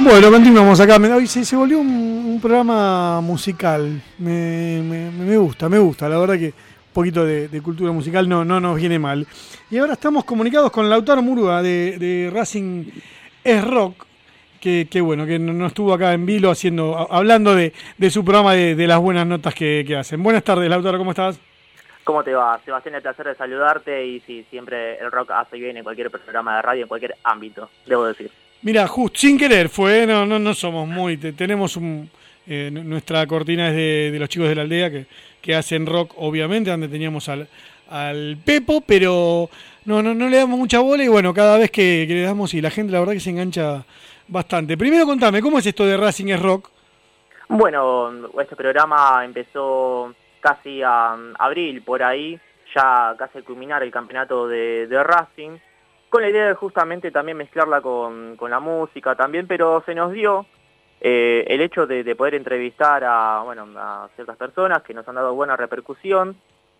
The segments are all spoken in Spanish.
Bueno, continuamos acá. Hoy se, volvió un, programa musical. Me, gusta, me gusta. La verdad que un poquito de, cultura musical no, no nos viene mal. Y ahora estamos comunicados con Lautaro Murúa de, Racing Es Rock. Que, bueno, que no, estuvo acá en Vilo haciendo, hablando de, su programa de, las buenas notas que, hacen. Buenas tardes, Lautaro, ¿cómo estás? ¿Cómo te va? Sebastián, el placer de saludarte y sí, siempre el rock hace bien en cualquier programa de radio, en cualquier ámbito, debo decir. Mira, justo sin querer fue, no, no, no somos muy, tenemos un, eh, nuestra cortina es de, los chicos de la aldea que, que hacen rock, obviamente, donde teníamos al, al Pepo, pero no, no, no le damos mucha bola y bueno, cada vez que, le damos y la gente la verdad que se engancha bastante. Primero contame, ¿cómo es esto de Racing es Rock? Bueno, este programa empezó casi a abril, por ahí, ya casi al culminar el campeonato de, de Racing con la idea de justamente también mezclarla con, la música también, pero se nos dio eh, el hecho de, poder entrevistar a, bueno, a ciertas personas que nos han dado buena repercusión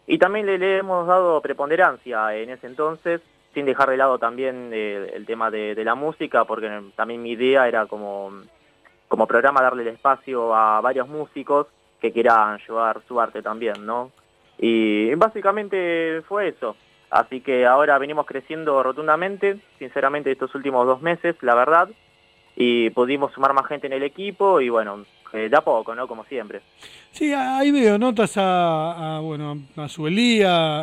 y también le, hemos dado preponderancia en ese entonces, sin dejar de lado también eh, el tema de, la música, porque también mi idea era como, como programa darle el espacio a varios músicos que quieran llevar su arte también, ¿no? Y básicamente fue eso. Así que ahora venimos creciendo rotundamente, sinceramente estos últimos dos meses, la verdad, y pudimos sumar más gente en el equipo y bueno, eh, da poco, ¿no? Como siempre. Sí, ahí veo notas a, bueno, a Suelía,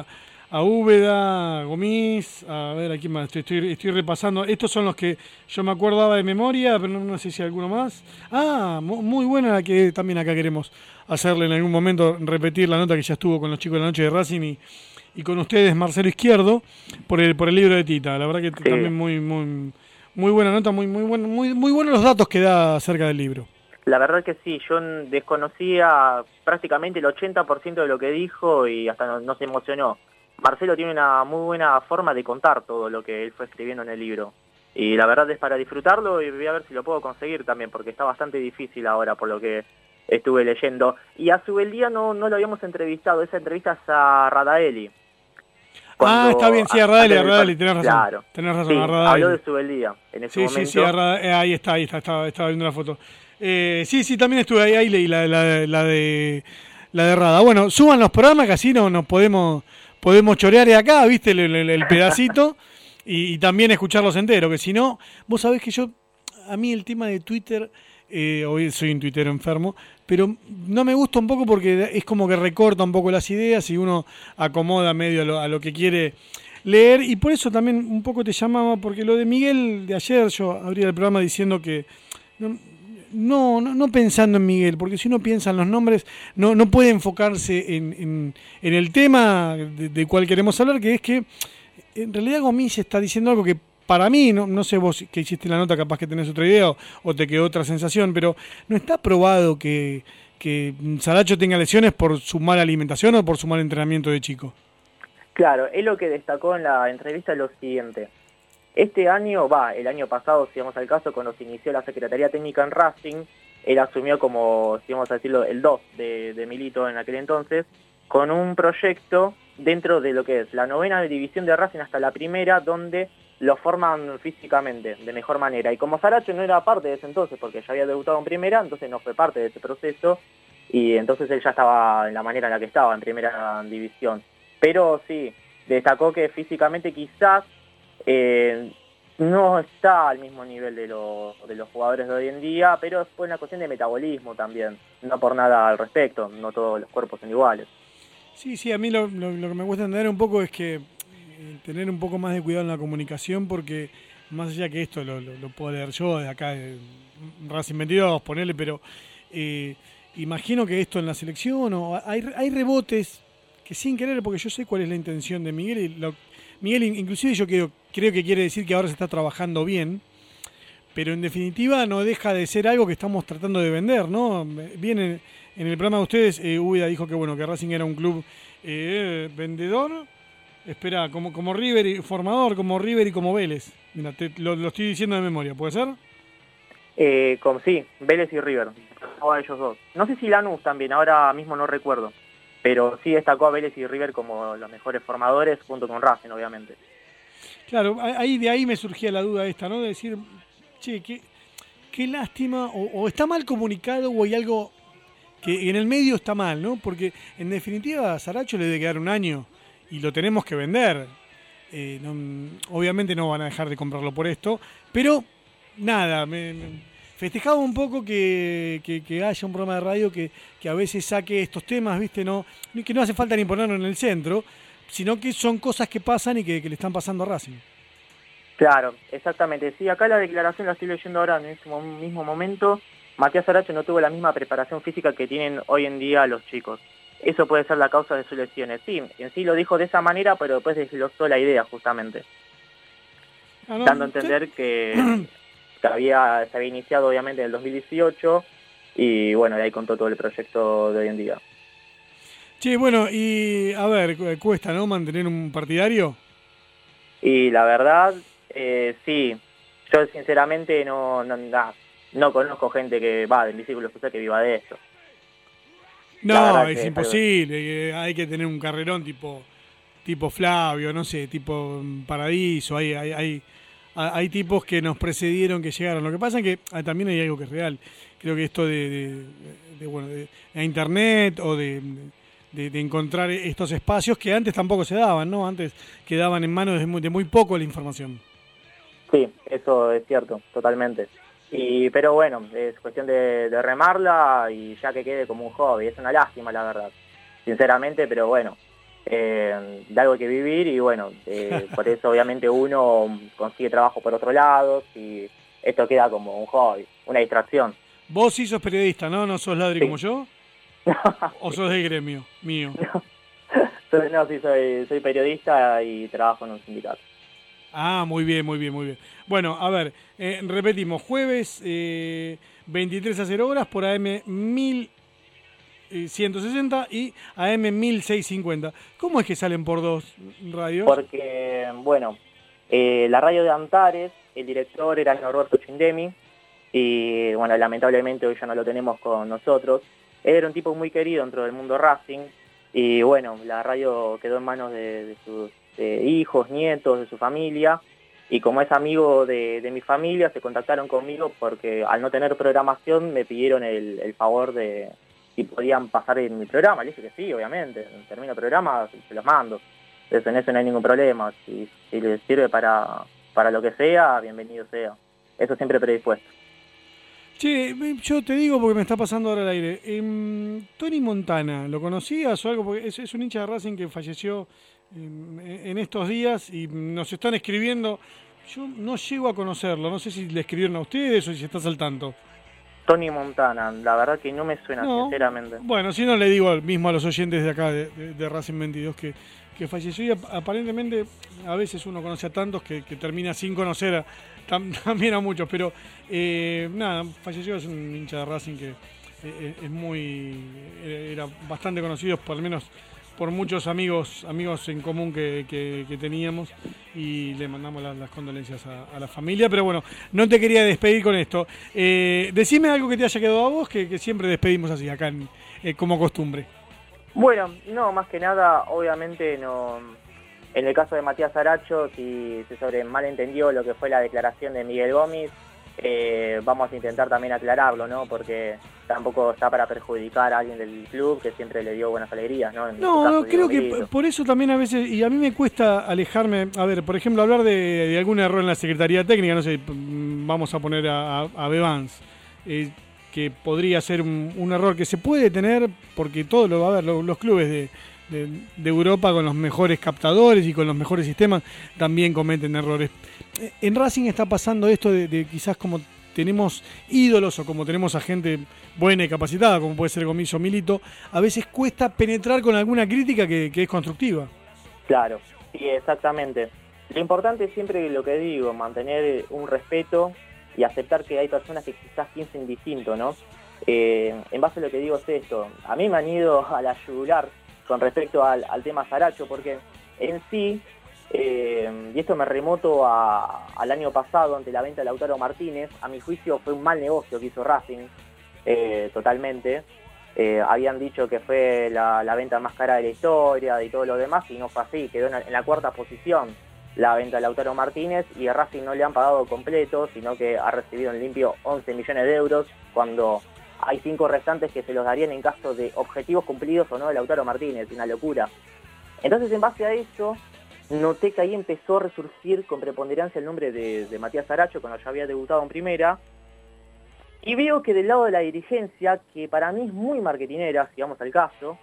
a Úbeda, a Gomis, a ver, aquí más, estoy, estoy, repasando. Estos son los que yo me acordaba de memoria, pero no, sé si hay alguno más. Ah, muy buena la que también acá queremos hacerle en algún momento, repetir la nota que ya estuvo con los chicos de la noche de Racing y y con ustedes Marcelo Izquierdo por el por el libro de Tita. La verdad que también muy muy muy buena nota, muy muy bueno, muy muy buenos los datos que da acerca del libro. La verdad que sí, yo desconocía prácticamente el 80% de lo que dijo y hasta no, se emocionó. Marcelo tiene una muy buena forma de contar todo lo que él fue escribiendo en el libro. Y la verdad es para disfrutarlo y voy a ver si lo puedo conseguir también, porque está bastante difícil ahora por lo que estuve leyendo. Y a su día no, no lo habíamos entrevistado, esa entrevista es a Radaeli ah, está bien, sí, a Radeli, a Radeli, tenés razón. Claro. Tenés razón, sí, Habló de su día en ese sí, momento. Sí, sí, eh, ahí está, ahí está, estaba, estaba viendo la foto. Eh, sí, sí, también estuve ahí, ahí leí la, la, la, de la de Rada. Bueno, suban los programas que así no nos podemos, podemos chorear de acá, viste, el, pedacito, y, y, también escucharlos enteros, que si no, vos sabés que yo, a mí el tema de Twitter eh, hoy soy un tuitero enfermo, pero no me gusta un poco porque es como que recorta un poco las ideas y uno acomoda medio a lo, que quiere leer. Y por eso también un poco te llamaba, porque lo de Miguel de ayer, yo abría el programa diciendo que no, no, pensando en Miguel, porque si uno piensa en los nombres, no, no puede enfocarse en, en, el tema de, de, cual queremos hablar, que es que en realidad Gomis está diciendo algo que para mí, no, no sé vos que hiciste la nota, capaz que tenés otra idea o, te quedó otra sensación, pero ¿no está probado que, que Saracho tenga lesiones por su mala alimentación o por su mal entrenamiento de chico? Claro, es lo que destacó en la entrevista lo siguiente. Este año, va, el año pasado, si vamos al caso, cuando se inició la Secretaría Técnica en Racing, él asumió como, si vamos a decirlo, el 2 de, de Milito en aquel entonces, con un proyecto dentro de lo que es la novena división de Racing hasta la primera, donde lo forman físicamente de mejor manera. Y como Saracho no era parte de ese entonces, porque ya había debutado en primera, entonces no fue parte de ese proceso, y entonces él ya estaba en la manera en la que estaba, en primera división. Pero sí, destacó que físicamente quizás eh, no está al mismo nivel de, de los jugadores de hoy en día, pero fue una cuestión de metabolismo también, no por nada al respecto, no todos los cuerpos son iguales. Sí, sí, a mí lo, que me gusta entender un poco es que eh, tener un poco más de cuidado en la comunicación porque más allá que esto lo, puedo leer yo de acá, de Racing 22, ponerle, pero eh, imagino que esto en la selección o hay, hay rebotes que sin querer, porque yo sé cuál es la intención de Miguel, y lo, Miguel inclusive yo creo, creo que quiere decir que ahora se está trabajando bien, pero en definitiva no deja de ser algo que estamos tratando de vender, ¿no? Viene en el programa de ustedes, eh, dijo que bueno que Racing era un club eh, vendedor, espera, como, como River y formador, como River y como Vélez. Mira, te, lo, estoy diciendo de memoria, ¿puede ser? Eh, como, sí, Vélez y River, a ellos dos. No sé si Lanús también, ahora mismo no recuerdo, pero sí destacó a Vélez y River como los mejores formadores, junto con Racing, obviamente. Claro, ahí de ahí me surgía la duda esta, ¿no? De decir, che, ¿qué, qué lástima, o, está mal comunicado o hay algo que en el medio está mal, ¿no? Porque en definitiva a Saracho le debe quedar un año y lo tenemos que vender. Eh, obviamente no van a dejar de comprarlo por esto, pero nada, me, festejaba un poco que, haya un programa de radio que, a veces saque estos temas, ¿viste? No, que no hace falta ni ponerlo en el centro, sino que son cosas que pasan y que, le están pasando a Racing. Claro, exactamente. Sí, acá la declaración la estoy leyendo ahora en este mismo momento. Matías Aracho no tuvo la misma preparación física que tienen hoy en día los chicos. Eso puede ser la causa de sus lesiones. Sí, en sí lo dijo de esa manera, pero después desglosó la idea justamente. Ah, dando a entender que, había, se había iniciado obviamente en el 2018 y bueno, de ahí contó todo el proyecto de hoy en día. Sí, bueno, y a ver, cuesta, ¿no? Mantener un partidario. Y la verdad, eh, sí. Yo sinceramente no, no, no, conozco gente que va del discípulo que viva de esto. No, es imposible. Hay que tener un carrerón tipo tipo Flavio, no sé, tipo Paradiso. Hay, hay, hay, hay tipos que nos precedieron, que llegaron. Lo que pasa es que ah, también hay algo que es real. Creo que esto de, bueno, de, internet o de, encontrar estos espacios que antes tampoco se daban, ¿no? Antes quedaban en manos de muy, de muy poco la información. Sí, eso es cierto, totalmente. Y, pero bueno, es cuestión de, remarla y ya que quede como un hobby. Es una lástima, la verdad, sinceramente, pero bueno, eh, de algo hay que vivir y bueno, eh, por eso obviamente uno consigue trabajo por otro lado y esto queda como un hobby, una distracción. Vos sí sos periodista, ¿no? ¿No sos ladri como yo? ¿O sos del gremio mío? No, sí, soy, soy periodista y trabajo en un sindicato. Ah, muy bien, muy bien, muy bien. Bueno, a ver, eh, repetimos, jueves 23 a 0 horas por AM 1000 160 y AM 1650. ¿Cómo es que salen por dos radios? Porque, bueno, eh, la radio de Antares, el director era Norberto Chindemi, y bueno, lamentablemente hoy ya no lo tenemos con nosotros. Él era un tipo muy querido dentro del mundo Racing, y bueno, la radio quedó en manos de, sus hijos, nietos, de su familia, y como es amigo de, mi familia, se contactaron conmigo porque al no tener programación me pidieron el favor de, si podían pasar en mi programa. Le dije que sí, obviamente. Termino el programa, se los mando. Entonces en eso no hay ningún problema. Si, les sirve para, para lo que sea, bienvenido sea. Eso siempre predispuesto. Che, yo te digo porque me está pasando ahora el aire. Em, Tony Montana, ¿lo conocías o algo? Porque es, un hincha de Racing que falleció em, en estos días y nos están escribiendo. Yo no llego a conocerlo, no sé si le escribieron a ustedes o si estás al tanto. Tony Montana, la verdad que no me suena sinceramente. Bueno, si no le digo mismo a los oyentes de acá de, Racing 22 que, que, falleció y aparentemente a veces uno conoce a tantos que, termina sin conocer también a muchos, pero eh, nada, falleció, es un hincha de Racing que eh, eh, es muy, era bastante conocido, por lo menos por muchos amigos amigos en común que, teníamos y le mandamos las, condolencias a, la familia. Pero bueno, no te quería despedir con esto. Eh, decime algo que te haya quedado a vos, que, siempre despedimos así, acá eh, como costumbre. Bueno, no, más que nada, obviamente no... En el caso de Matías Aracho, si se sobre malentendió lo que fue la declaración de Miguel Gómez, eh, vamos a intentar también aclararlo, ¿no? Porque tampoco está para perjudicar a alguien del club que siempre le dio buenas alegrías, ¿no? no, este creo que por eso también a veces, y a mí me cuesta alejarme, a ver, por ejemplo, hablar de, algún error en la Secretaría Técnica, no sé, vamos a poner a, a Bevans, eh, que podría ser un, error que se puede tener, porque todo lo va a ver, los clubes de de, Europa con los mejores captadores y con los mejores sistemas también cometen errores. En Racing está pasando esto de, quizás como tenemos ídolos o como tenemos a gente buena y capacitada, como puede ser Gomiso Milito, a veces cuesta penetrar con alguna crítica que, es constructiva. Claro, sí, exactamente. Lo importante es siempre lo que digo, mantener un respeto y aceptar que hay personas que quizás piensen distinto, ¿no? Eh, en base a lo que digo es esto, a mí me han ido a la yugular con respecto al, tema Saracho, porque en sí, eh, y esto me remoto al año pasado ante la venta de Lautaro Martínez, a mi juicio fue un mal negocio que hizo Racing, eh, totalmente. Eh, habían dicho que fue la, venta más cara de la historia y todo lo demás, y no fue así, quedó en, la cuarta posición. la venta de Lautaro Martínez y a Racing no le han pagado completo, sino que ha recibido en limpio 11 millones de euros cuando hay cinco restantes que se los darían en caso de objetivos cumplidos o no de Lautaro Martínez, una locura. Entonces en base a eso, noté que ahí empezó a resurgir con preponderancia el nombre de, Matías Aracho cuando ya había debutado en primera. Y veo que del lado de la dirigencia, que para mí es muy marketinera, si vamos al caso,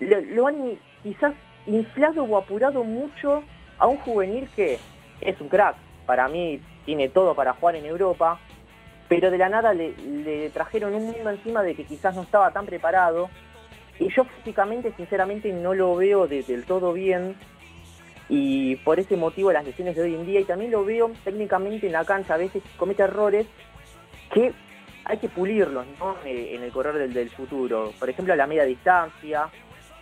lo, lo han quizás inflado o apurado mucho a un juvenil que es un crack. Para mí tiene todo para jugar en Europa, pero de la nada le, trajeron un mundo encima de que quizás no estaba tan preparado. Y yo físicamente, sinceramente, no lo veo del todo bien. Y por ese motivo las lesiones de hoy en día, y también lo veo técnicamente en la cancha, a veces comete errores que hay que pulirlos ¿no? Eh, en el correr del, del futuro. Por ejemplo, la media distancia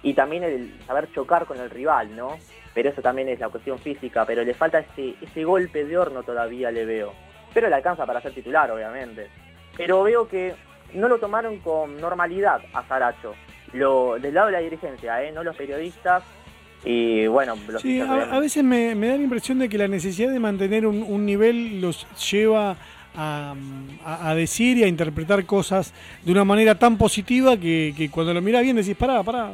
y también el saber chocar con el rival, ¿no? pero eso también es la cuestión física, pero le falta ese, ese golpe de horno todavía le veo. Pero le alcanza para ser titular, obviamente. Pero veo que no lo tomaron con normalidad a Saracho. Lo, del lado de la dirigencia, ¿eh? no los periodistas. Y bueno, los sí, a, veces me, da la impresión de que la necesidad de mantener un, nivel los lleva a, decir y a interpretar cosas de una manera tan positiva que, que cuando lo miras bien decís, pará, pará,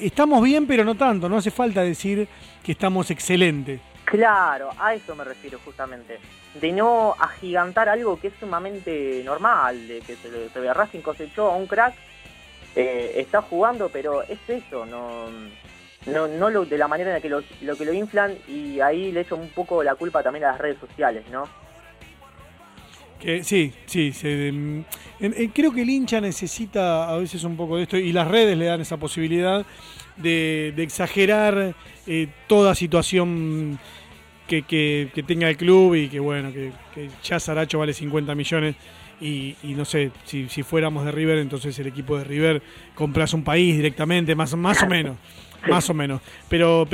estamos bien, pero no tanto, no hace falta decir que estamos excelentes. Claro, a eso me refiero justamente. De no agigantar algo que es sumamente normal, de que se, se Racing cosechó a un crack, eh, está jugando, pero es eso, no, no, no lo, de la manera en la que lo, que lo inflan y ahí le echo un poco la culpa también a las redes sociales, ¿no? sí, sí, creo que el hincha necesita a veces un poco de esto y las redes le dan esa posibilidad de, exagerar eh, toda situación que, tenga el club y que bueno, que, ya Saracho vale 50 millones y, no sé, si, si, fuéramos de River, entonces el equipo de River compras un país directamente, más, más o menos más o menos. Pero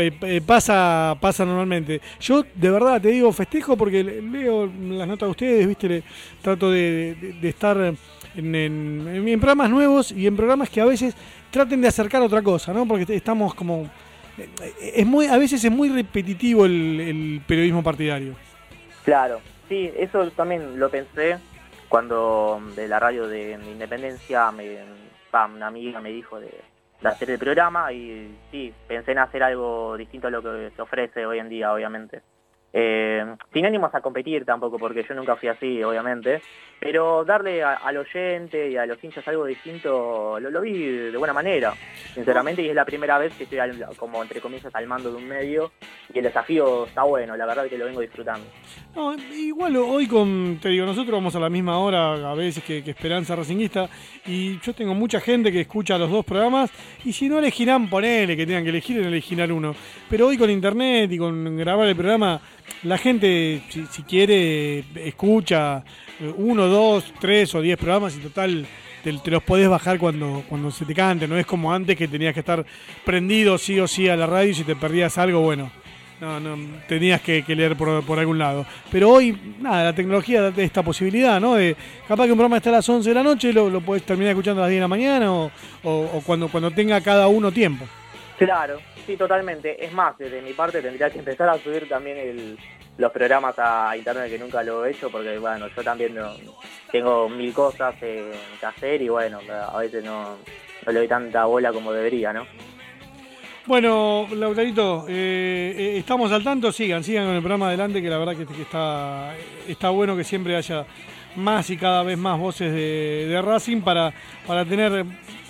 pasa pasa normalmente. Yo de verdad te digo festejo porque leo las notas de ustedes, viste, trato de, estar en, en, programas nuevos y en programas que a veces traten de acercar otra cosa, ¿no? Porque estamos como es muy a veces es muy repetitivo el, periodismo partidario. Claro, sí, eso también lo pensé cuando de la radio de, Independencia me, una amiga me dijo de hacer el programa y sí, pensé en hacer algo distinto a lo que se ofrece hoy en día, obviamente. Eh, sin ánimos a competir tampoco, porque yo nunca fui así, obviamente, pero darle al oyente y a los hinchas algo distinto, lo, vi de buena manera, sinceramente, y es la primera vez que estoy como entre comillas al mando de un medio y el desafío está bueno, la verdad que lo vengo disfrutando. No, igual hoy con, te digo, nosotros vamos a la misma hora a veces que, Esperanza Racingista y yo tengo mucha gente que escucha los dos programas y si no elegirán, ponele que tengan que elegir, elegirán uno. Pero hoy con internet y con grabar el programa la gente, si, quiere, escucha uno, dos, tres o diez programas y total te, los podés bajar cuando, cuando se te cante. No es como antes que tenías que estar prendido sí o sí a la radio y si te perdías algo, bueno, no, no tenías que, leer por, algún lado. Pero hoy, nada, la tecnología da esta posibilidad, ¿no? De capaz que un programa está a las 11 de la noche, lo, lo podés terminar escuchando a las 10 de la mañana o, o cuando, cuando tenga cada uno tiempo. Claro, sí, totalmente. Es más, desde mi parte tendría que empezar a subir también los programas a internet que nunca lo he hecho porque, bueno, yo también tengo mil cosas que hacer y, bueno, a veces no, le doy tanta bola como debería, ¿no? Bueno, Lautarito, eh, eh, estamos al tanto, sigan, sigan con el programa adelante, que la verdad que, está bueno que siempre haya más y cada vez más voces de, Racing para, para tener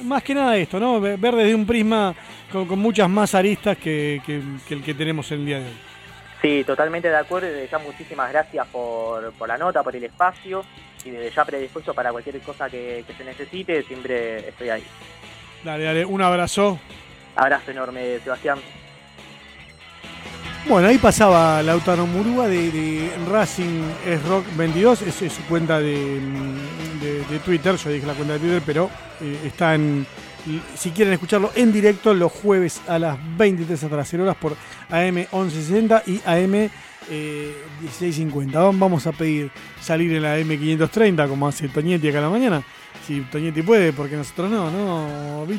más que nada esto, ¿no? Ver desde un prisma con, muchas más aristas que, el que tenemos el día de hoy. Sí, totalmente de acuerdo. Desde ya muchísimas gracias por, la nota, por el espacio y desde ya predispuesto para cualquier cosa que, se necesite, siempre estoy ahí. Dale, dale, un abrazo. Abrazo enorme, Sebastián. Bueno, ahí pasaba Lautaro Murúa de, Racing es Rock 22, es, su cuenta de, Twitter, yo dije la cuenta de Twitter, pero eh, está en, si quieren escucharlo en directo los jueves a las 23 hasta las 0 horas por AM 1160 y AM 1650. Eh, vamos a pedir salir en la AM 530 como hace Toñetti acá en la mañana. Si Toñetti puede, porque nosotros no, ¿no?